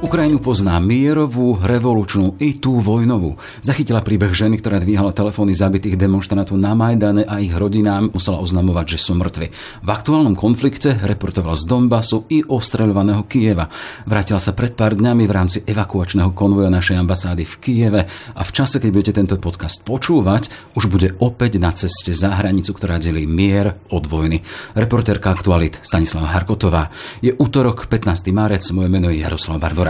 Ukrajinu pozná mierovú, revolučnú i tú vojnovú. Zachytila príbeh ženy, ktorá dvíhala telefóny zabitých demonstrantov na Majdane a ich rodinám musela oznamovať, že sú mŕtvi. V aktuálnom konflikte reportoval z Donbasu i ostreľovaného Kieva. Vrátila sa pred pár dňami v rámci evakuačného konvoja našej ambasády v Kieve a v čase, keď budete tento podcast počúvať, už bude opäť na ceste za hranicu, ktorá delí mier od vojny. Reportérka Aktualit Stanislava Harkotová. Je útorok, 15. marec, moje meno je Jaroslav Barbora.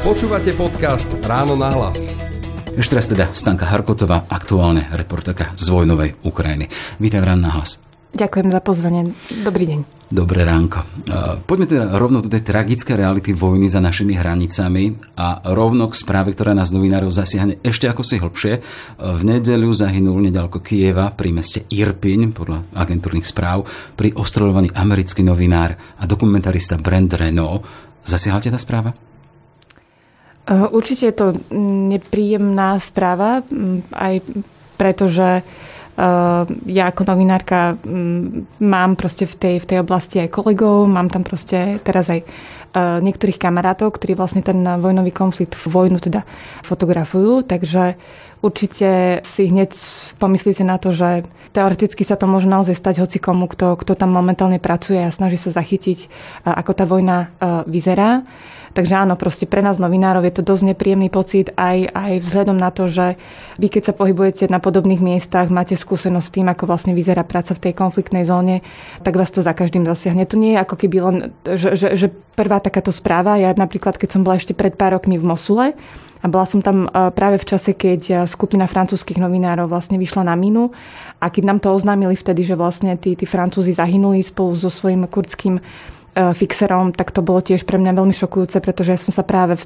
Počúvate podcast Ráno na hlas. Ešte raz teda Stanka Harkotová, aktuálne reportérka z vojnovej Ukrajiny. Vítaj v Ráno na hlas. Ďakujem za pozvanie. Dobrý deň. Dobré ránko. Poďme teda rovno do tej tragické reality vojny za našimi hranicami a rovno k správe, ktorá nás novinárov zasiahne ešte ako si hlbšie. V nedeľu zahynul nedaleko Kieva pri meste Irpiň, podľa agentúrnych správ, pri ostreľovaní americký novinár a dokumentarista Brent Renault. Zasiahla tá správa? Eh, určite je to nepríjemná správa, aj preto, že eh, ja ako novinárka mám proste v tej, v tej oblasti aj kolegov, mám tam proste teraz aj niektorých kamarátov, ktorí vlastne ten vojnový konflikt, vojnu teda fotografujú, takže určite si hneď pomyslíte na to, že teoreticky sa to môže naozaj stať hoci komu, kto, kto tam momentálne pracuje a snaží sa zachytiť, ako tá vojna vyzerá. Takže áno, proste pre nás novinárov je to dosť nepríjemný pocit aj, aj vzhľadom na to, že vy keď sa pohybujete na podobných miestach, máte skúsenosť s tým, ako vlastne vyzerá práca v tej konfliktnej zóne, tak vás to za každým zasiahne. To nie je ako keby len, že, že, že prvá takáto správa. Ja napríklad, keď som bola ešte pred pár rokmi v Mosule, a bola som tam e, práve v čase, keď e, skupina francúzskych novinárov vlastne vyšla na minu a keď nám to oznámili vtedy, že vlastne tí, tí Francúzi zahynuli spolu so svojím kurdským E, fixerom, tak to bolo tiež pre mňa veľmi šokujúce, pretože ja som sa práve,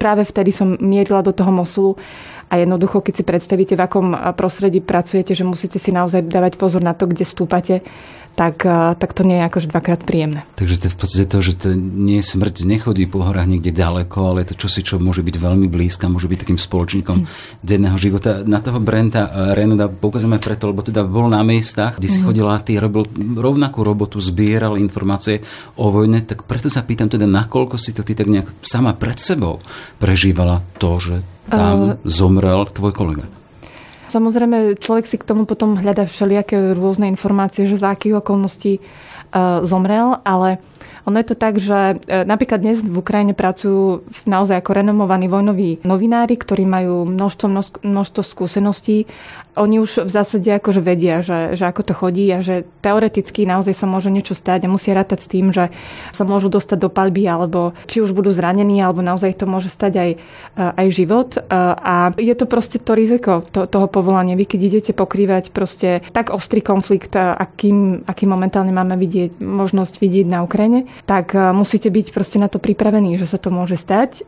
práve vtedy som mierila do toho Mosulu a jednoducho, keď si predstavíte, v akom prostredí pracujete, že musíte si naozaj dávať pozor na to, kde stúpate, tak, eh, tak to nie je akože dvakrát príjemné. Takže to je v podstate to, že to nie je smrť, nechodí po horách niekde ďaleko, ale je to čosi, čo môže byť veľmi blízka, môže byť takým spoločníkom mm. denného života. Na toho Brenta eh, Renoda poukazujeme preto, lebo teda bol na miestach, kde si mm. chodila, ty robil rovnakú robotu, zbieral informácie o vojne, tak preto sa pýtam teda, nakoľko si to ty tak nejak sama pred sebou prežívala to, že tam zomrel tvoj kolega. Samozrejme, človek si k tomu potom hľada všelijaké rôzne informácie, že za akých okolností uh, zomrel, ale ono je to tak, že e, napríklad dnes v Ukrajine pracujú naozaj ako renomovaní vojnoví novinári, ktorí majú množstvo, množstvo skúseností oni už v zásade akože vedia, že, že ako to chodí a že teoreticky naozaj sa môže niečo stať a musia rátať s tým, že sa môžu dostať do palby alebo či už budú zranení alebo naozaj to môže stať aj, eh, aj život. Eh, a je to proste to riziko to, toho povolania. Vy keď idete pokrývať proste tak ostrý konflikt, akým, aký momentálne máme vidieť, možnosť vidieť na Ukrajine, tak musíte byť proste na to pripravení, že sa to môže stať.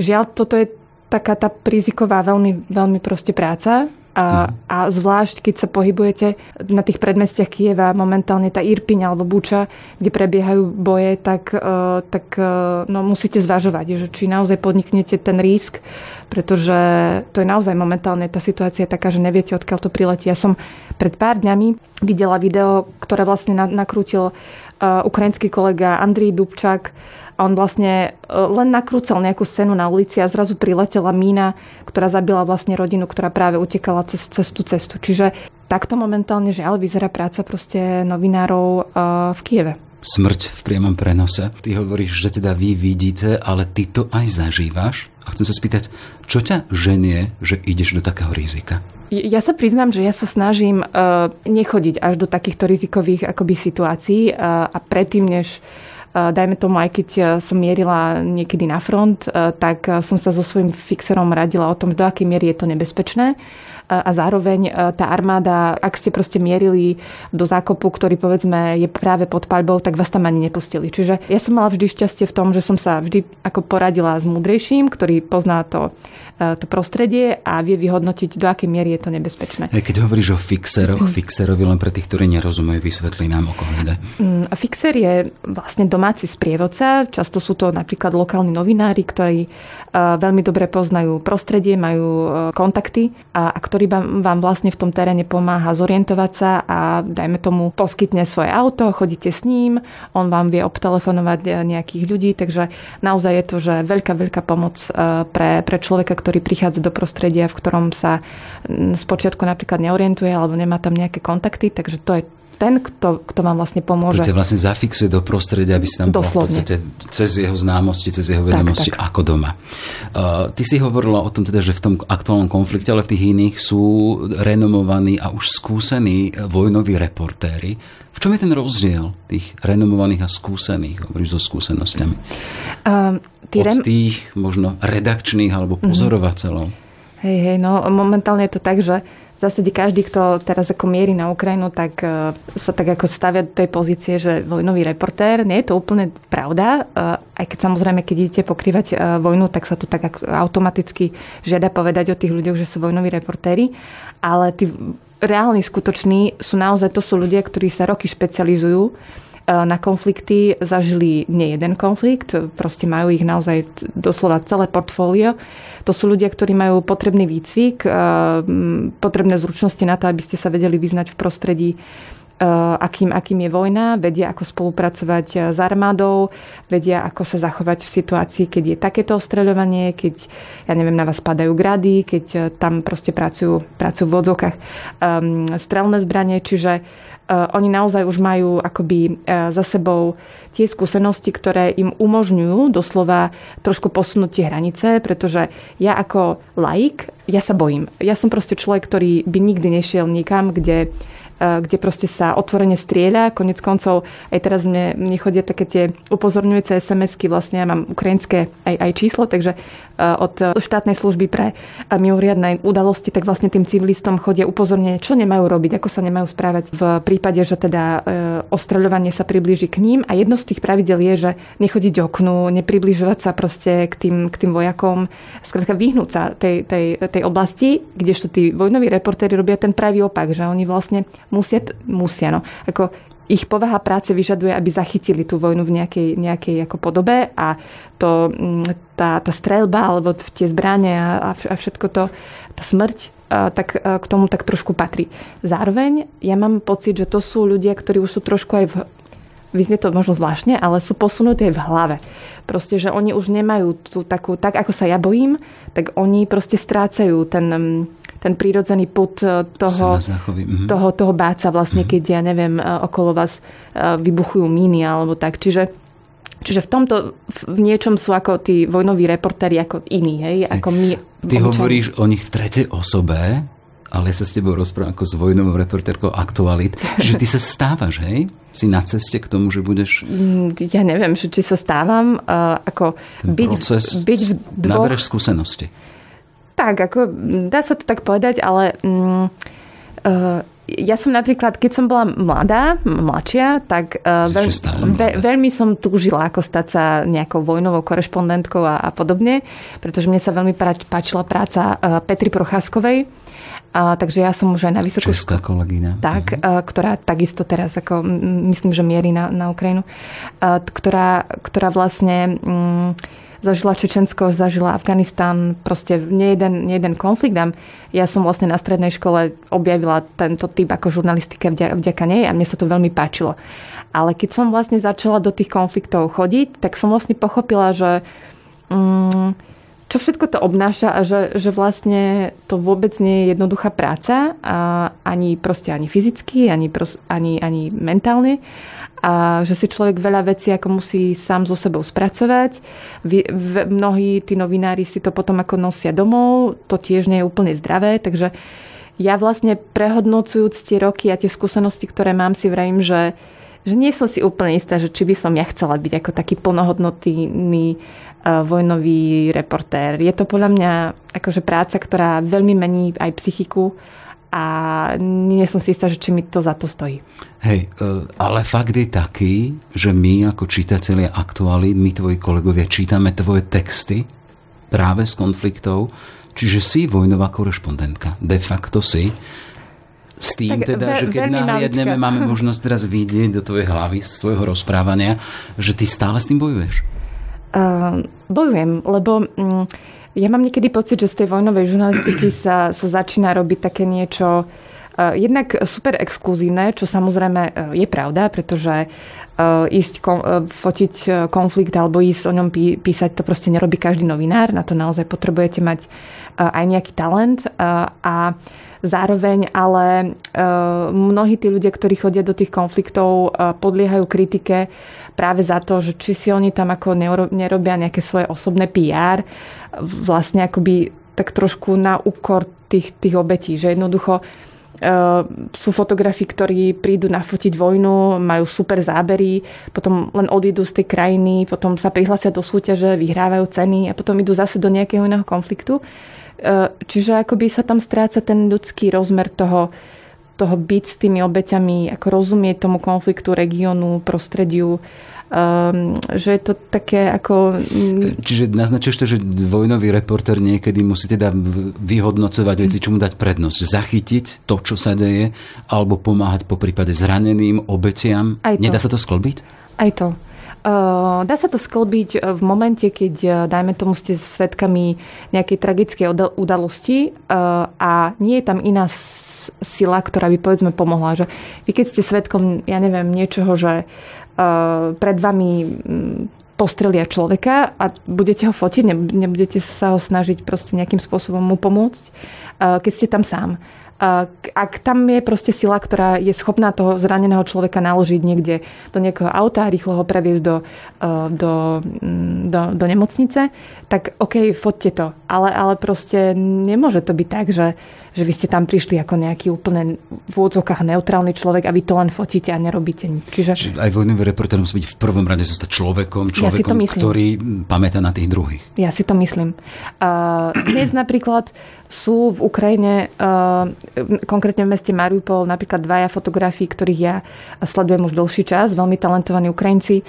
Žiaľ, toto je taká tá príziková veľmi, veľmi proste práca, a, a zvlášť, keď sa pohybujete na tých predmestiach Kieva, momentálne tá Irpiň alebo Buča, kde prebiehajú boje, tak, uh, tak uh, no, musíte zvažovať, že či naozaj podniknete ten risk, pretože to je naozaj momentálne, tá situácia taká, že neviete, odkiaľ to priletí. Ja som pred pár dňami videla video, ktoré vlastne nakrútil uh, ukrajinský kolega Andrii Dubčak, a on vlastne e, len nakrúcal nejakú scénu na ulici a zrazu priletela mína, ktorá zabila vlastne rodinu, ktorá práve utekala cez, cez tú cestu. Čiže takto momentálne žiaľ vyzerá práca proste novinárov e, v Kieve smrť v priamom prenose. Ty hovoríš, že teda vy vidíte, ale ty to aj zažívaš. A chcem sa spýtať, čo ťa ženie, že ideš do takého rizika? Ja sa priznám, že ja sa snažím uh, nechodiť až do takýchto rizikových akoby situácií uh, a predtým, než dajme tomu, aj keď som mierila niekedy na front, tak som sa so svojím fixerom radila o tom, do akej miery je to nebezpečné a zároveň tá armáda, ak ste proste mierili do zákopu, ktorý povedzme je práve pod paľbou, tak vás tam ani nepustili. Čiže ja som mala vždy šťastie v tom, že som sa vždy ako poradila s múdrejším, ktorý pozná to to prostredie a vie vyhodnotiť, do akej miery je to nebezpečné. Keď hovoríš o fixeroch, fixerovi len pre tých, ktorí nerozumejú, vysvetlí nám, o koho ide. Mm, fixer je vlastne domáci sprievodca. Často sú to napríklad lokálni novinári, ktorí veľmi dobre poznajú prostredie, majú e, kontakty a, a ktorý vám, vlastne v tom teréne pomáha zorientovať sa a dajme tomu poskytne svoje auto, chodíte s ním, on vám vie obtelefonovať nejakých ľudí, takže naozaj je to, že veľká, veľká pomoc pre, pre človeka, ktorý prichádza do prostredia, v ktorom sa z počiatku napríklad neorientuje alebo nemá tam nejaké kontakty, takže to je ten, kto, kto vám vlastne pomôže. Kto vlastne zafixuje do prostredia, aby si tam bola v podstate cez jeho známosti, cez jeho vedomosti tak, tak. ako doma. Uh, ty si hovorila o tom teda, že v tom aktuálnom konflikte, ale v tých iných sú renomovaní a už skúsení vojnoví reportéri. V čom je ten rozdiel tých renomovaných a skúsených, hovoríš so skúsenosťami? Um, Od rem... tých možno redakčných alebo mhm. pozorovateľov. Hej, hej, no momentálne je to tak, že zásade každý, kto teraz ako mierí na Ukrajinu, tak e, sa tak ako stavia do tej pozície, že vojnový reportér. Nie je to úplne pravda, e, aj keď samozrejme, keď idete pokrývať e, vojnu, tak sa to tak automaticky žiada povedať o tých ľuďoch, že sú vojnoví reportéri. Ale tí reálni, skutoční sú naozaj, to sú ľudia, ktorí sa roky špecializujú na konflikty, zažili nie jeden konflikt, proste majú ich naozaj doslova celé portfólio. To sú ľudia, ktorí majú potrebný výcvik, eh, potrebné zručnosti na to, aby ste sa vedeli vyznať v prostredí eh, akým, akým je vojna, vedia, ako spolupracovať s armádou, vedia, ako sa zachovať v situácii, keď je takéto ostreľovanie, keď, ja neviem, na vás padajú grady, keď tam proste pracujú, pracujú v odzokách um, strelné zbranie, čiže uh, oni naozaj už majú akoby uh, za sebou tie skúsenosti, ktoré im umožňujú doslova trošku posunúť tie hranice, pretože ja ako laik, ja sa bojím. Ja som proste človek, ktorý by nikdy nešiel nikam, kde kde proste sa otvorene strieľa. Konec koncov aj teraz mne, mne chodia také tie upozorňujúce SMS-ky, vlastne ja mám ukrajinské aj, aj číslo, takže e, od štátnej služby pre e, mimoriadnej udalosti, tak vlastne tým civilistom chodia upozornenie, čo nemajú robiť, ako sa nemajú správať v prípade, že teda ostreľovanie sa priblíži k ním. A jedno z tých pravidel je, že nechodiť oknu, nepribližovať sa proste k tým, k tým vojakom, skrátka vyhnúť sa tej, tej, tej oblasti, kdežto tí vojnoví reportéri robia ten pravý opak, že oni vlastne musia, musia no. Ako ich povaha práce vyžaduje, aby zachytili tú vojnu v nejakej, nejakej ako podobe a to, mm, tá, tá strelba alebo tie zbranie a, a všetko to, tá smrť, tak k tomu tak trošku patrí. Zároveň ja mám pocit, že to sú ľudia, ktorí už sú trošku aj v vyznie to možno zvláštne, ale sú posunuté v hlave. Proste, že oni už nemajú tú takú, tak ako sa ja bojím, tak oni proste strácajú ten, ten prírodzený put e, toho, mhm. toho, toho báca vlastne, mm-hmm. keď ja neviem, e, okolo vás e, vybuchujú míny alebo tak. Čiže Čiže v tomto, v niečom sú ako tí vojnoví reportéri ako iní, hej, ako my. Ty obyčajní. hovoríš o nich v tretej osobe, ale ja sa s tebou rozprávam ako s vojnovou reportérkou aktualit, že ty sa stávaš, hej? Si na ceste k tomu, že budeš... Mm, ja neviem, či sa stávam, uh, ako Ten byť, proces, byť v dvoch... Nabereš skúsenosti. Tak, ako dá sa to tak povedať, ale um, uh, ja som napríklad, keď som bola mladá, mladšia, tak uh, veľ, ve, veľmi som túžila ako stať sa nejakou vojnovou korešpondentkou a, a podobne, pretože mne sa veľmi páčila práca uh, Petri Procházkovej, a, takže ja som už aj na vysokú... Česká kolegyňa. Tak, mhm. a, ktorá takisto teraz, ako myslím, že mierí na, na Ukrajinu, a, ktorá, ktorá vlastne mm, zažila Čečensko, zažila Afganistán, proste nie jeden, nie jeden konflikt. A ja som vlastne na strednej škole objavila tento typ ako žurnalistike vďaka, vďaka nej a mne sa to veľmi páčilo. Ale keď som vlastne začala do tých konfliktov chodiť, tak som vlastne pochopila, že... Mm, čo všetko to obnáša a že, že vlastne to vôbec nie je jednoduchá práca, a ani proste ani fyzicky, ani, ani, ani mentálne. A že si človek veľa vecí ako musí sám so sebou spracovať. Vy, v, mnohí tí novinári si to potom ako nosia domov, to tiež nie je úplne zdravé, takže ja vlastne prehodnocujúc tie roky a tie skúsenosti, ktoré mám, si vrajím, že že nie som si úplne istá, že či by som ja chcela byť ako taký plnohodnotný uh, vojnový reportér. Je to podľa mňa akože práca, ktorá veľmi mení aj psychiku a nie som si istá, že či mi to za to stojí. Hej, e, ale fakt je taký, že my ako čitatelia aktuály, my tvoji kolegovia čítame tvoje texty práve z konfliktov, čiže si vojnová korešpondentka. De facto si. S tým tak, teda, ve, že keď nahliadneme, máme možnosť teraz vidieť do tvojej hlavy, z tvojho rozprávania, že ty stále s tým bojuješ. Uh, bojujem, lebo... Um, ja mám niekedy pocit, že z tej vojnovej žurnalistiky sa, sa začína robiť také niečo uh, jednak super exkluzívne, čo samozrejme uh, je pravda, pretože uh, ísť kom, fotiť konflikt alebo ísť o ňom pí, písať, to proste nerobí každý novinár. Na to naozaj potrebujete mať aj nejaký talent a zároveň ale mnohí tí ľudia, ktorí chodia do tých konfliktov, podliehajú kritike práve za to, že či si oni tam ako nerobia nejaké svoje osobné PR, vlastne akoby tak trošku na úkor tých, tých obetí, že jednoducho e, sú fotografi, ktorí prídu nafotiť vojnu, majú super zábery, potom len odídu z tej krajiny, potom sa prihlasia do súťaže, vyhrávajú ceny a potom idú zase do nejakého iného konfliktu. E, čiže akoby sa tam stráca ten ľudský rozmer toho, toho byť s tými obeťami, ako rozumieť tomu konfliktu, regiónu, prostrediu Um, že je to také ako... Mm, Čiže naznačuješ to, že vojnový reporter niekedy musí teda vyhodnocovať veci, čomu dať prednosť. Zachytiť to, čo sa deje, alebo pomáhať po prípade zraneným, obetiam. Nedá sa to sklbiť? Aj to. Uh, dá sa to sklbiť v momente, keď, uh, dajme tomu, ste svetkami nejakej tragickej udalosti a nie je tam iná sila, ktorá by povedzme pomohla. Že vy keď ste svetkom, ja neviem, niečoho, že Eh, pred vami mm, postrelia človeka a budete ho fotiť, nebudete sa ho snažiť proste nejakým spôsobom mu pomôcť, eh, keď ste tam sám. Ak tam je proste sila, ktorá je schopná toho zraneného človeka naložiť niekde do nejakého auta a rýchlo ho previesť do, eh, do, mm, do, do nemocnice, tak OK, fotte to. Ale, ale proste nemôže to byť tak, že, že vy ste tam prišli ako nejaký úplne v úvodzovkách neutrálny človek a vy to len fotíte a nerobíte nič. Čiže... Čiže aj vojnový reportér musí byť v prvom rade zostať človekom, človekom, ja ktorý pamätá na tých druhých. Ja si to myslím. Uh, dnes napríklad sú v Ukrajine, konkrétne v meste Mariupol, napríklad dvaja fotografi, ktorých ja sledujem už dlhší čas, veľmi talentovaní Ukrajinci,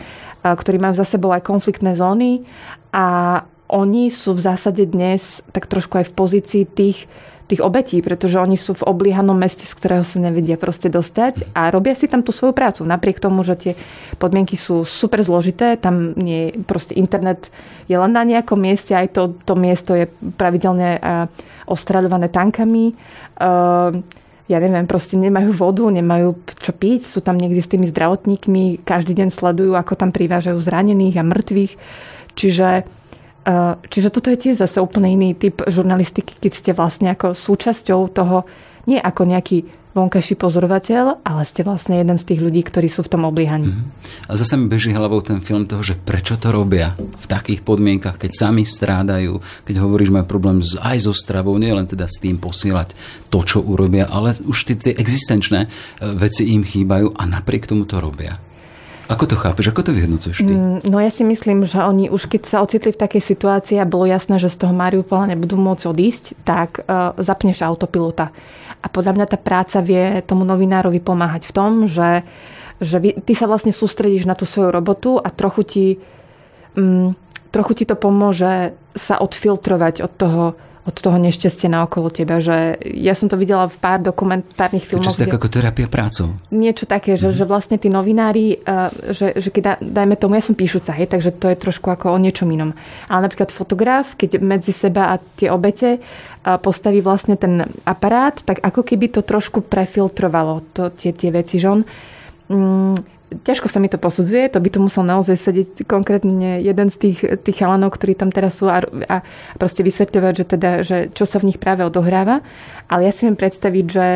ktorí majú za sebou aj konfliktné zóny a oni sú v zásade dnes tak trošku aj v pozícii tých, tých obetí, pretože oni sú v oblíhanom meste, z ktorého sa nevedia proste dostať a robia si tam tú svoju prácu. Napriek tomu, že tie podmienky sú super zložité, tam nie, proste internet je len na nejakom mieste, aj to, to miesto je pravidelne ostraľované tankami. Ja neviem, proste nemajú vodu, nemajú čo piť, sú tam niekde s tými zdravotníkmi, každý deň sledujú, ako tam privážajú zranených a mŕtvych. Čiže čiže toto je tiež zase úplne iný typ žurnalistiky, keď ste vlastne ako súčasťou toho, nie ako nejaký vonkajší pozorovateľ, ale ste vlastne jeden z tých ľudí, ktorí sú v tom obliehaní. Mm-hmm. A zase mi beží hlavou ten film toho, že prečo to robia v takých podmienkach, keď sami strádajú, keď hovoríš, majú problém s, aj so stravou, nie len teda s tým posielať to, čo urobia, ale už tie, tie existenčné eh, veci im chýbajú a napriek tomu to robia. Ako to chápeš? Ako to vyhodnocuješ ty? Mm, no ja si myslím, že oni už keď sa ocitli v takej situácii a bolo jasné, že z toho Mariupola nebudú môcť odísť, tak uh, zapneš autopilota. A podľa mňa tá práca vie tomu novinárovi pomáhať v tom, že, že ty sa vlastne sústredíš na tú svoju robotu a trochu ti, um, trochu ti to pomôže sa odfiltrovať od toho od toho nešťastia na okolo teba. Že ja som to videla v pár dokumentárnych filmoch. Čo tak ako terapia prácou. Niečo také, že, mm-hmm. že vlastne tí novinári, uh, že, že keď dajme tomu, ja som píšuca, hej, takže to je trošku ako o niečom inom. Ale napríklad fotograf, keď medzi seba a tie obete uh, postaví vlastne ten aparát, tak ako keby to trošku prefiltrovalo to, tie, tie veci, že on um, ťažko sa mi to posudzuje, to by tu musel naozaj sedieť konkrétne jeden z tých, tých chalanov, ktorí tam teraz sú a, a proste vysvetľovať, že, teda, že čo sa v nich práve odohráva. Ale ja si viem predstaviť, že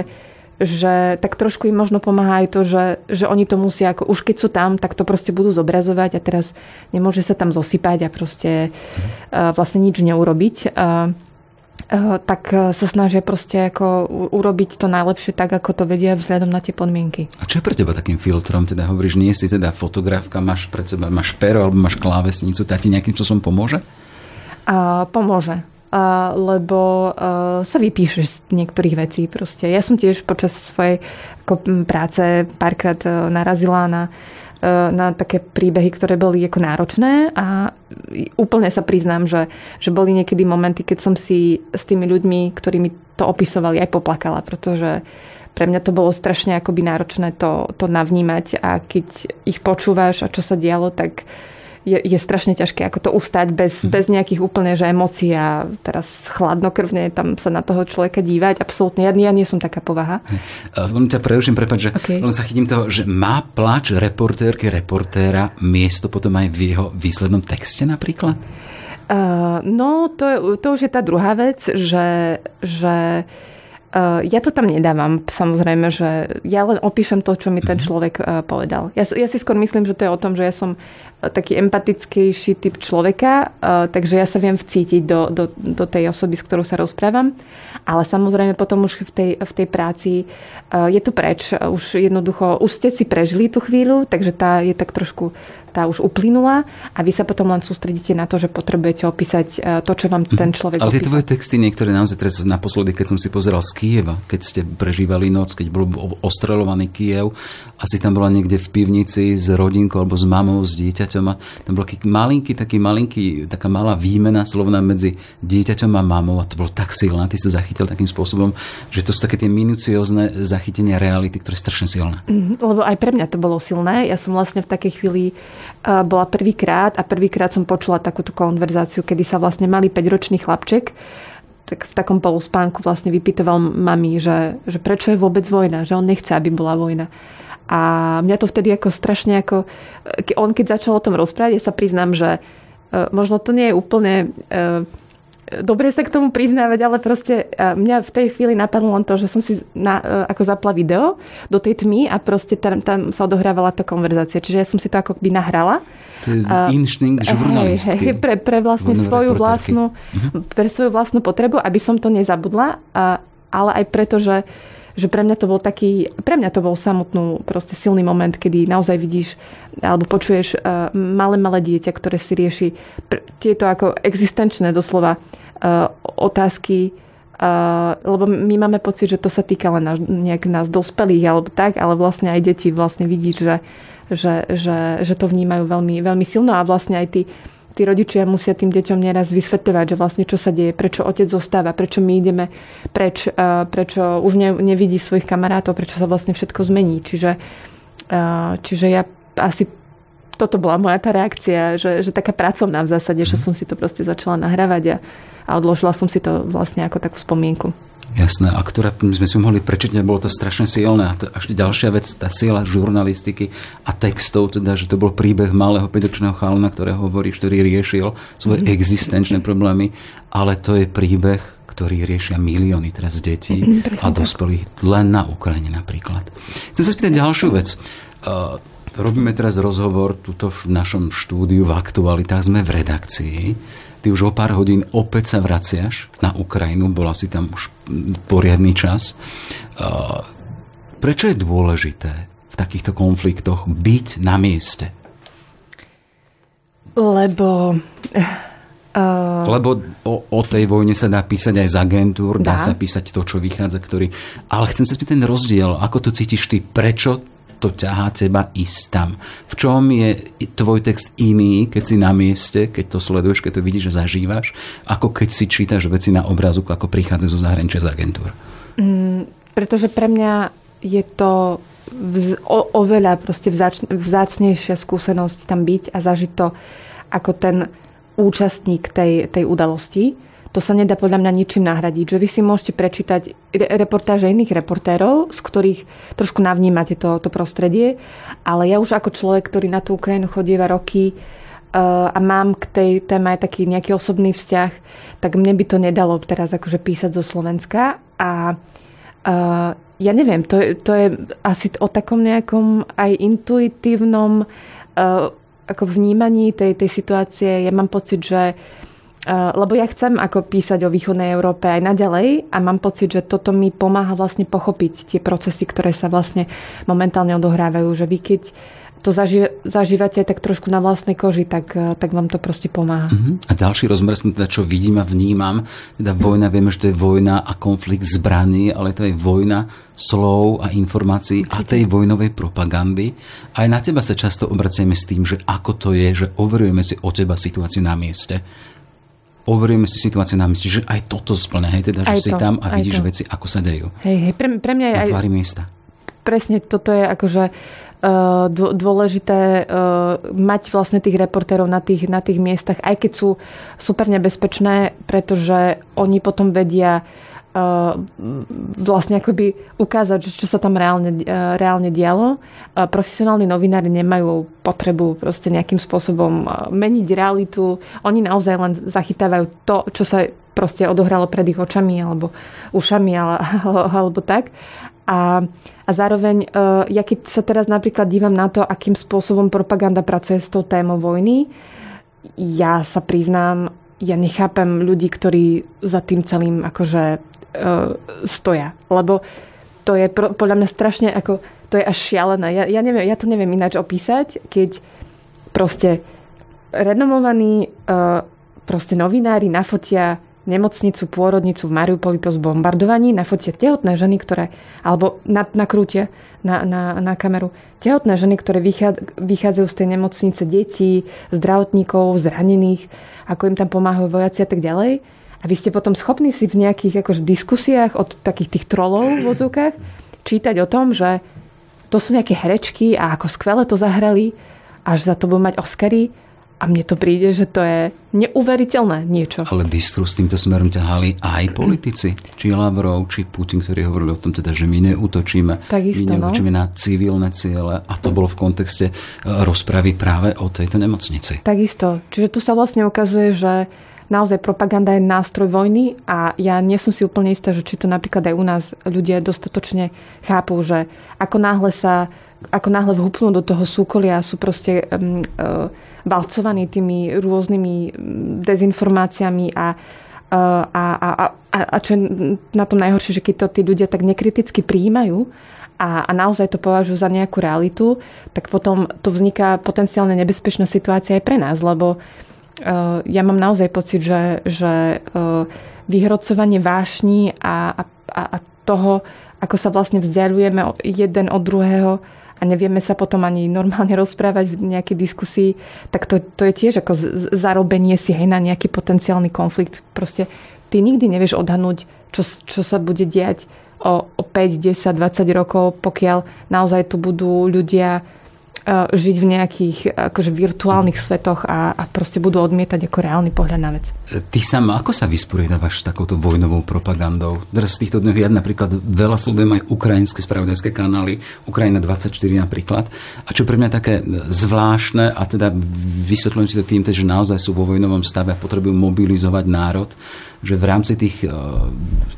že tak trošku im možno pomáha aj to, že, že oni to musia, ako už keď sú tam, tak to proste budú zobrazovať a teraz nemôže sa tam zosypať a proste uh, vlastne nič neurobiť. Uh, tak sa snažia proste ako urobiť to najlepšie tak, ako to vedia vzhľadom na tie podmienky. A čo je pre teba takým filtrom? Teda hovoríš, nie si teda fotografka, máš pred seba, máš pero alebo máš klávesnicu, tá ti nejakým spôsobom pomôže? A, pomôže. A, lebo a, sa vypíšeš z niektorých vecí proste. Ja som tiež počas svojej ako, práce párkrát narazila na E, na také príbehy, ktoré boli ako náročné a úplne sa priznám, že, že boli niekedy momenty, keď som si s tými ľuďmi, ktorí mi to opisovali, aj poplakala, pretože pre mňa to bolo strašne akoby náročné to, to navnímať a keď ich počúvaš a čo sa dialo, tak uh, je, je strašne ťažké ako to ustať bez, mm. bez nejakých úplne že emócií a teraz chladnokrvne tam sa na toho človeka dívať. Absolútne, ja, ja nie som taká povaha. Len ťa preruším, prepáč, že okay. len sa chytím toho, že má plač reportérky, reportéra miesto potom aj v jeho výslednom texte napríklad? Uh, no, to, to už je tá druhá vec, že, že Uh, ja to tam nedávam, samozrejme, že ja len opíšem to, čo mi ten mhm. človek uh, povedal. Ja, ja si skôr myslím, že to je o tom, že ja som taký empatickejší typ človeka, takže ja sa viem vcítiť do, do, do tej osoby, s ktorou sa rozprávam. Ale samozrejme potom už v tej, v tej práci je to preč. Už jednoducho, už ste si prežili tú chvíľu, takže tá je tak trošku tá už uplynula a vy sa potom len sústredíte na to, že potrebujete opísať e, to, čo vám ten mhm. človek Ale tie tvoje texty, niektoré naozaj teraz naposledy, keď som si pozeral z Kieva, keď ste prežívali noc, keď bol ostrelovaný Kiev, asi tam bola niekde v pivnici s rodinkou alebo s mamou, s dieťaťom a tam bol malinký, taký malinký, taká malá výmena slovná medzi dieťaťom a mamou a to bolo tak silné, ty si to zachytil takým spôsobom, že to sú také tie minuciózne zachytenia reality, ktoré je strašne silné. Mm, lebo aj pre mňa to bolo silné. Ja som vlastne v takej chvíli bola prvýkrát a prvýkrát som počula takúto konverzáciu, kedy sa vlastne malý 5-ročný chlapček tak v takom poluspánku vlastne vypytoval mami, že, že prečo je vôbec vojna, že on nechce, aby bola vojna. A mňa to vtedy ako strašne ako... On keď začal o tom rozprávať, ja sa priznám, že e, možno to nie je úplne e, dobre sa k tomu priznávať, ale proste mňa v tej chvíli napadlo len to, že som si na, e, ako zapla video do tej tmy a proste tam, tam sa odohrávala tá konverzácia. Čiže ja som si to ako by nahrala. To je inštinkt žurnalistky. Hej, hej, pre, pre vlastne svoju vlastnú, uh-huh. pre svoju vlastnú potrebu, aby som to nezabudla, a, ale aj preto, že že pre mňa to bol taký, pre mňa to bol samotnú proste silný moment, kedy naozaj vidíš alebo počuješ uh, malé, malé dieťa, ktoré si rieši tieto ako existenčné doslova uh, otázky, uh, lebo my máme pocit, že to sa týka len nás, nejak nás dospelých alebo tak, ale vlastne aj deti vlastne vidíš, že, že, že, že to vnímajú veľmi, veľmi silno a vlastne aj tí tí rodičia musia tým deťom nieraz vysvetľovať, že vlastne čo sa deje, prečo otec zostáva, prečo my ideme preč, prečo už ne, nevidí svojich kamarátov, prečo sa vlastne všetko zmení. Čiže, čiže ja asi toto bola moja tá reakcia, že, že taká pracovná v zásade, že mhm. som si to proste začala nahrávať a, a odložila som si to vlastne ako takú spomienku. Jasné, a ktoré sme si mohli prečítať, bolo to strašne silné. A to ešte ďalšia vec, tá sila žurnalistiky a textov, teda, že to bol príbeh malého 5 chalna, ktorého hovorí, ktorý riešil svoje mm. existenčné problémy, ale to je príbeh, ktorý riešia milióny teraz detí mm, a dospelých len na Ukrajine napríklad. Chcem sa spýtať ďalšiu vec. Uh, robíme teraz rozhovor tuto v našom štúdiu v aktualitách, sme v redakcii Ty už o pár hodín opäť sa vraciaš na Ukrajinu, bola si tam už poriadny čas. Prečo je dôležité v takýchto konfliktoch byť na mieste? Lebo... Uh, Lebo o, o tej vojne sa dá písať aj z agentúr, dá, dá sa písať to, čo vychádza, ktorý... Ale chcem sa spýtať ten rozdiel, ako to cítiš ty, prečo to ťahá teba ísť tam. V čom je tvoj text iný, keď si na mieste, keď to sleduješ, keď to vidíš a zažívaš, ako keď si čítaš veci na obrázku, ako prichádza zo zahraničia z agentúr? Mm, pretože pre mňa je to vz, o, oveľa proste vzáč, vzácnejšia skúsenosť tam byť a zažiť to ako ten účastník tej, tej udalosti to sa nedá podľa mňa ničím nahradiť. Že vy si môžete prečítať reportáže iných reportérov, z ktorých trošku navnímate to, to prostredie, ale ja už ako človek, ktorý na tú Ukrajinu chodieva roky uh, a mám k tej téme aj taký nejaký osobný vzťah, tak mne by to nedalo teraz akože písať zo Slovenska a uh, ja neviem, to je, to je asi o takom nejakom aj intuitívnom uh, ako vnímaní tej, tej situácie. Ja mám pocit, že lebo ja chcem ako písať o východnej Európe aj naďalej a mám pocit, že toto mi pomáha vlastne pochopiť tie procesy, ktoré sa vlastne momentálne odohrávajú, že vy keď to zaži- zažívate tak trošku na vlastnej koži, tak, tak vám to proste pomáha. Uh-huh. A ďalší rozmer som teda, čo vidím a vnímam, teda vojna, vieme, že to je vojna a konflikt zbraní, ale to je vojna slov a informácií Určite. a tej vojnovej propagandy. Aj na teba sa často obraciame s tým, že ako to je, že overujeme si o teba situáciu na mieste overujeme si situáciu na mieste, že aj toto splne, hej, teda, že aj si to, tam a vidíš to. veci, ako sa dejú. Hej, hej, pre, pre mňa je aj... miesta. Presne, toto je akože uh, dôležité uh, mať vlastne tých reportérov na tých, na tých miestach, aj keď sú super nebezpečné, pretože oni potom vedia vlastne akoby ukázať, čo sa tam reálne, reálne dialo. Profesionálni novinári nemajú potrebu proste nejakým spôsobom meniť realitu. Oni naozaj len zachytávajú to, čo sa proste odohralo pred ich očami alebo ušami alebo tak. A, a zároveň, ja keď sa teraz napríklad dívam na to, akým spôsobom propaganda pracuje s tou témou vojny, ja sa priznám, ja nechápem ľudí, ktorí za tým celým akože uh, stoja. Lebo to je pro, podľa mňa strašne ako, to je až šialené. Ja, ja, neviem, ja to neviem ináč opísať, keď proste renomovaní uh, proste novinári nafotia nemocnicu, pôrodnicu v Mariupoli po zbombardovaní, nafotia tehotné ženy, ktoré, alebo na, nakrútia na, na, na kameru, tehotné ženy, ktoré vychádzajú z tej nemocnice, detí, zdravotníkov, zranených, ako im tam pomáhajú vojaci a tak ďalej. A vy ste potom schopní si v nejakých akože, diskusiách od takých tých trolov v odzvukách čítať o tom, že to sú nejaké herečky a ako skvele to zahrali a že za to budú mať Oscary. A mne to príde, že to je neuveriteľné niečo. Ale diskurs týmto smerom ťahali aj politici. Či Lavrov, či Putin, ktorí hovorili o tom, teda, že my neútočíme. Takisto, my neútočíme no. na civilné ciele. A to bolo v kontexte e, rozpravy práve o tejto nemocnici. Takisto. Čiže tu sa vlastne ukazuje, že naozaj propaganda je nástroj vojny a ja nie som si úplne istá, že či to napríklad aj u nás ľudia dostatočne chápu, že ako náhle sa ako náhle vhupnú do toho súkolia sú proste um, uh, valcovaní tými rôznymi dezinformáciami a, uh, a, a, a, a čo je na tom najhoršie, že keď to tí ľudia tak nekriticky prijímajú a, a naozaj to považujú za nejakú realitu, tak potom to vzniká potenciálne nebezpečná situácia aj pre nás, lebo Eh, ja mám naozaj pocit, že, že eh, vyhrocovanie vášni a, a, a toho, ako sa vlastne vzdialujeme jeden od druhého a nevieme sa potom ani normálne rozprávať v nejakej diskusii, tak to, to je tiež ako zarobenie si hej, na nejaký potenciálny konflikt. Proste ty nikdy nevieš odhadnúť, čo, čo sa bude diať o, o 5, 10, 20 rokov, pokiaľ naozaj tu budú ľudia žiť v nejakých akože virtuálnych svetoch a, a proste budú odmietať ako reálny pohľad na vec. Ty sama, ako sa vysporiadavaš s takouto vojnovou propagandou? Teraz z týchto dňoch ja napríklad veľa sledujem aj ukrajinské spravodajské kanály, Ukrajina 24 napríklad. A čo pre mňa také zvláštne, a teda vysvetľujem si to tým, že naozaj sú vo vojnovom stave a potrebujú mobilizovať národ, že v rámci tých uh,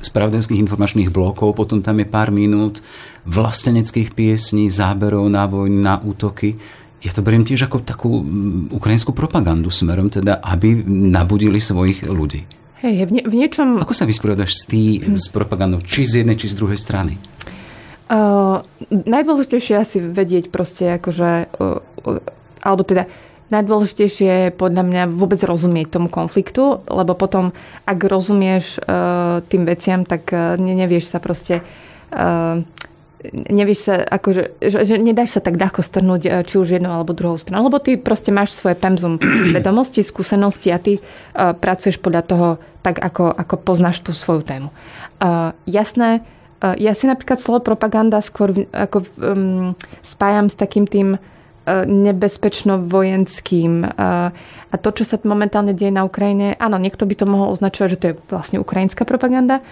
spravodajských informačných blokov potom tam je pár minút vlasteneckých piesní, záberov na vojnu, na útoky. Ja to beriem tiež ako takú mm, ukrajinskú propagandu smerom, teda, aby nabudili svojich ľudí. Hej, v, nie, v niečom... Ako sa vysporiadaš s, tý, s propagandou, či z jednej, či z druhej strany? Uh, najdôležitejšie asi vedieť proste akože, uh, uh, alebo teda Najdôležitejšie je podľa mňa vôbec rozumieť tomu konfliktu, lebo potom, ak rozumieš uh, tým veciam, tak uh, nevieš sa proste uh, nevieš sa, akože, že, že nedáš sa tak ľahko strnúť či už jednou alebo druhou stranou, lebo ty proste máš svoje pemzum vedomosti, skúsenosti a ty uh, pracuješ podľa toho tak, ako, ako poznáš tú svoju tému. Uh, jasné, uh, ja si napríklad slovo propaganda skôr ako um, spájam s takým tým nebezpečno vojenským. A to, čo sa momentálne deje na Ukrajine, áno, niekto by to mohol označovať, že to je vlastne ukrajinská propaganda,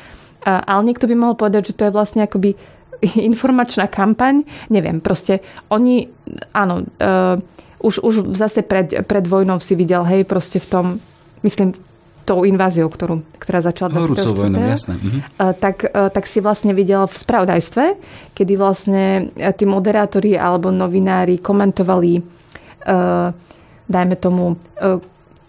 ale niekto by mohol povedať, že to je vlastne akoby informačná kampaň. Neviem, proste oni, áno, uh, už, už zase pred, pred vojnou si videl, hej, proste v tom, myslím, tou inváziou, ktorú, ktorá začala... Horúcou vojnou, jasné. Mhm. Tak, tak si vlastne videl v spravodajstve, kedy vlastne tí moderátori alebo novinári komentovali, dajme tomu,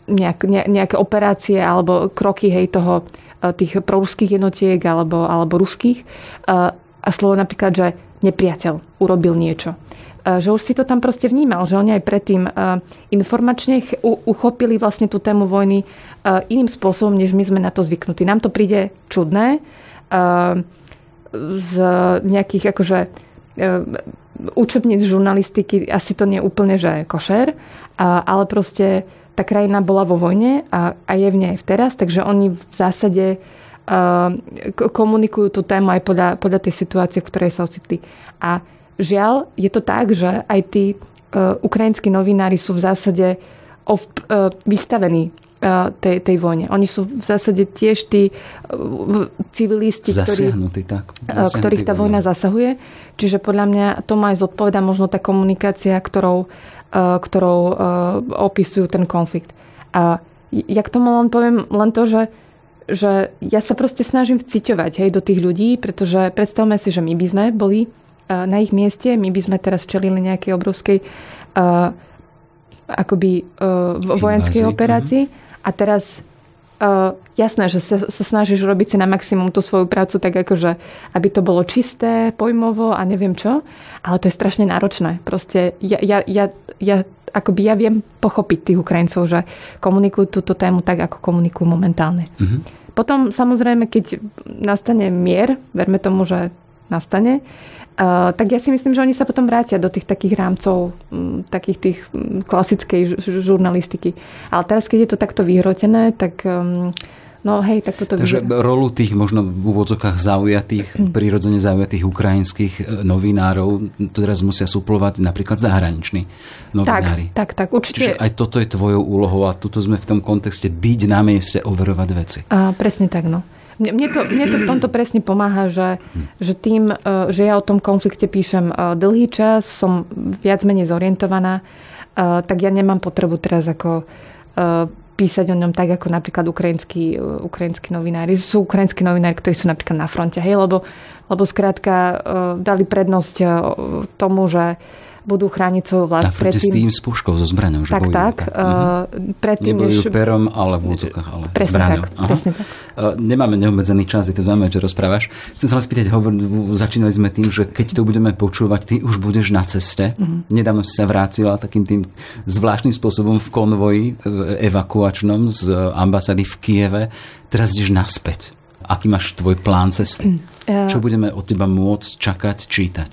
nejak, ne, nejaké operácie alebo kroky hej, toho, tých proruských jednotiek alebo, alebo ruských. A slovo napríklad, že nepriateľ urobil niečo že už si to tam proste vnímal, že oni aj predtým informačne uchopili vlastne tú tému vojny iným spôsobom, než my sme na to zvyknutí. Nám to príde čudné z nejakých akože učebníc žurnalistiky asi to nie je úplne, že košer, ale proste tá krajina bola vo vojne a, je v nej teraz, takže oni v zásade komunikujú tú tému aj podľa, podľa tej situácie, v ktorej sa ocitli. A Žiaľ, je to tak, že aj tí uh, ukrajinskí novinári sú v zásade uh, vystavení uh, tej, tej vojne. Oni sú v zásade tiež tí civilisti, ktorí, tak. Ktorých tá vojna zasahuje. Čiže podľa mňa to má aj zodpoveda možno tá komunikácia, ktorou, ktorou opisujú ten konflikt. A ja k tomu len poviem len to, že že ja sa proste snažím vciťovať hej, do tých ľudí, pretože predstavme si, že my by sme boli na ich mieste, my by sme teraz čelili nejakej obrovskej uh, akoby uh, vojenskej Invázi. operácii uh-huh. a teraz uh, jasné, že sa, sa snažíš robiť si na maximum tú svoju prácu tak akože, aby to bolo čisté, pojmovo a neviem čo, ale to je strašne náročné. Proste ja, ja, ja, ja akoby ja viem pochopiť tých Ukrajincov, že komunikujú túto tému tak, ako komunikujú momentálne. Uh-huh. Potom samozrejme, keď nastane mier, verme tomu, že nastane, Uh, tak ja si myslím, že oni sa potom vrátia do tých takých rámcov, um, takých tých um, klasickej žurnalistiky. Ale teraz, keď je to takto vyhrotené, tak um, No hej, tak toto Takže vyzerá. rolu tých možno v úvodzokách zaujatých, mm. prirodzene zaujatých ukrajinských e, novinárov teraz musia suplovať napríklad zahraniční novinári. Tak, tak, tak určite. Čiže aj toto je tvojou úlohou a tuto sme v tom kontexte byť na mieste, overovať veci. A, presne tak, no. Mne to, mne to v tomto presne pomáha, že, že tým, e, že ja o tom konflikte píšem e, dlhý čas, som viac menej zorientovaná, e, tak ja nemám potrebu teraz ako písať o ňom tak, ako napríklad ukrajinskí, ukrajinskí novinári. Sú ukrajinskí novinári, ktorí sú napríklad na fronte, hej, lebo, lebo skrátka dali prednosť tomu, že budú chrániť svoju vlast. A predtým... s tým, s puškou, so zbraňou, že tak, bojujú. Tak, tak. Uh, predtým, Nebojujú než... perom, ale v údzokách, ale presne zbraňou. Tak, presne tak. Uh, nemáme neobmedzený čas, je to zaujímavé, čo rozprávaš. Chcem sa vás spýtať, hovor, začínali sme tým, že keď to budeme počúvať, ty už budeš na ceste. Uh-huh. Nedávno si sa vrátila takým tým zvláštnym spôsobom v konvoji e, evakuačnom z ambasády v Kieve. Teraz ideš naspäť. Aký máš tvoj plán cesty? Uh, čo budeme od teba môcť čakať, čítať?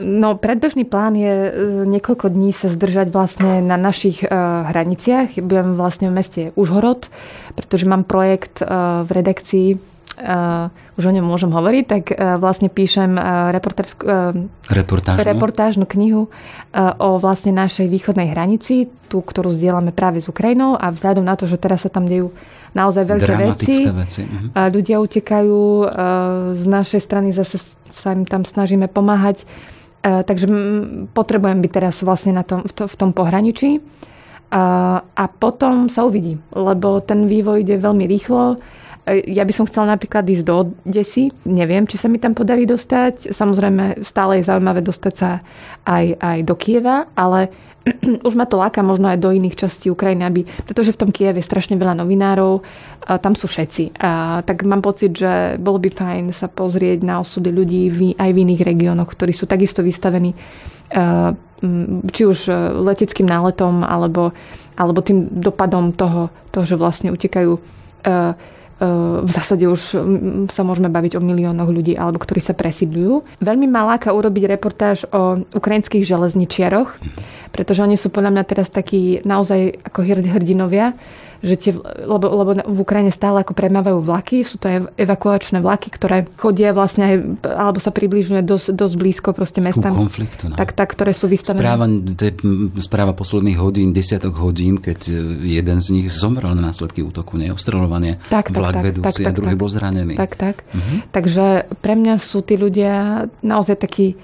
No, predbežný plán je e, niekoľko dní sa zdržať vlastne na našich uh, hraniciach. Budem vlastne v meste Užhorod, pretože mám projekt uh, v redakcii Uh, už o ňom môžem hovoriť, tak uh, vlastne píšem uh, reportážnu. reportážnu knihu o vlastne našej východnej hranici, tú, ktorú zdieľame práve s Ukrajinou a vzhľadom na to, že teraz sa tam dejú naozaj veľké veci, veci. Uh-huh. ľudia utekajú, z našej strany zase sa im tam snažíme pomáhať E, takže potrebujem byť teraz vlastne na tom, v, to, v tom pohraničí. A, a potom sa uvidí, lebo ten vývoj ide veľmi rýchlo. E, ja by som chcela napríklad ísť do Odesy. Neviem, či sa mi tam podarí dostať. Samozrejme, stále je zaujímavé dostať sa aj, aj do Kieva, ale už ma to láka možno aj do iných častí Ukrajiny, aby, pretože v tom Kieve je strašne veľa novinárov, a tam sú všetci. A, tak mám pocit, že bolo by fajn sa pozrieť na osudy ľudí v, aj v iných regiónoch, ktorí sú takisto vystavení či už e, leteckým náletom alebo, alebo tým dopadom toho, toho, že vlastne utekajú e, e, v zásade už sa môžeme baviť o miliónoch ľudí, alebo ktorí sa presídľujú. Veľmi ma láka urobiť reportáž o ukrajinských železničiaroch, pretože oni sú podľa mňa teraz takí naozaj ako hrdinovia, že tie, lebo, lebo v Ukrajine stále ako premávajú vlaky, sú to evakuačné vlaky, ktoré chodia vlastne aj, alebo sa približuje dosť, dosť blízko proste mestám. Ku konfliktu. No. Tak, tak, ktoré sú vystavené. Správa, to je správa posledných hodín, desiatok hodín, keď e, jeden z nich zomrel na následky útoku, neostrelovanie. Tak, vlak tak, vedúci tak, tak, a druhý tak, bol zranený. Tak, tak. Uh-huh. Takže pre mňa sú tí ľudia naozaj takí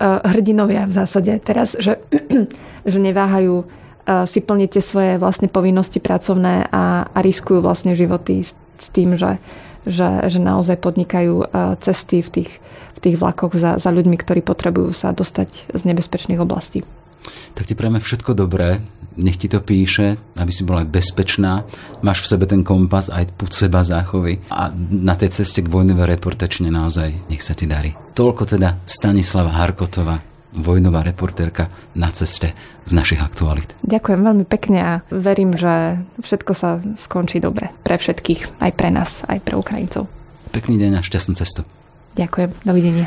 hrdinovia v zásade teraz, že, že neváhajú si plníte svoje vlastne povinnosti pracovné a, a riskujú vlastne životy s, tým, že, že, že naozaj podnikajú cesty v tých, v tých vlakoch za, za ľuďmi, ktorí potrebujú sa dostať z nebezpečných oblastí. Tak ti prejme všetko dobré. Nech ti to píše, aby si bola bezpečná, máš v sebe ten kompas, aj púd seba záchovy a na tej ceste k vojnovej reportačne naozaj nech sa ti darí. Toľko teda Stanislava Harkotová, vojnová reportérka na ceste z našich aktualit. Ďakujem veľmi pekne a verím, že všetko sa skončí dobre pre všetkých, aj pre nás, aj pre Ukrajincov. Pekný deň a šťastnú cestu. Ďakujem, dovidenia.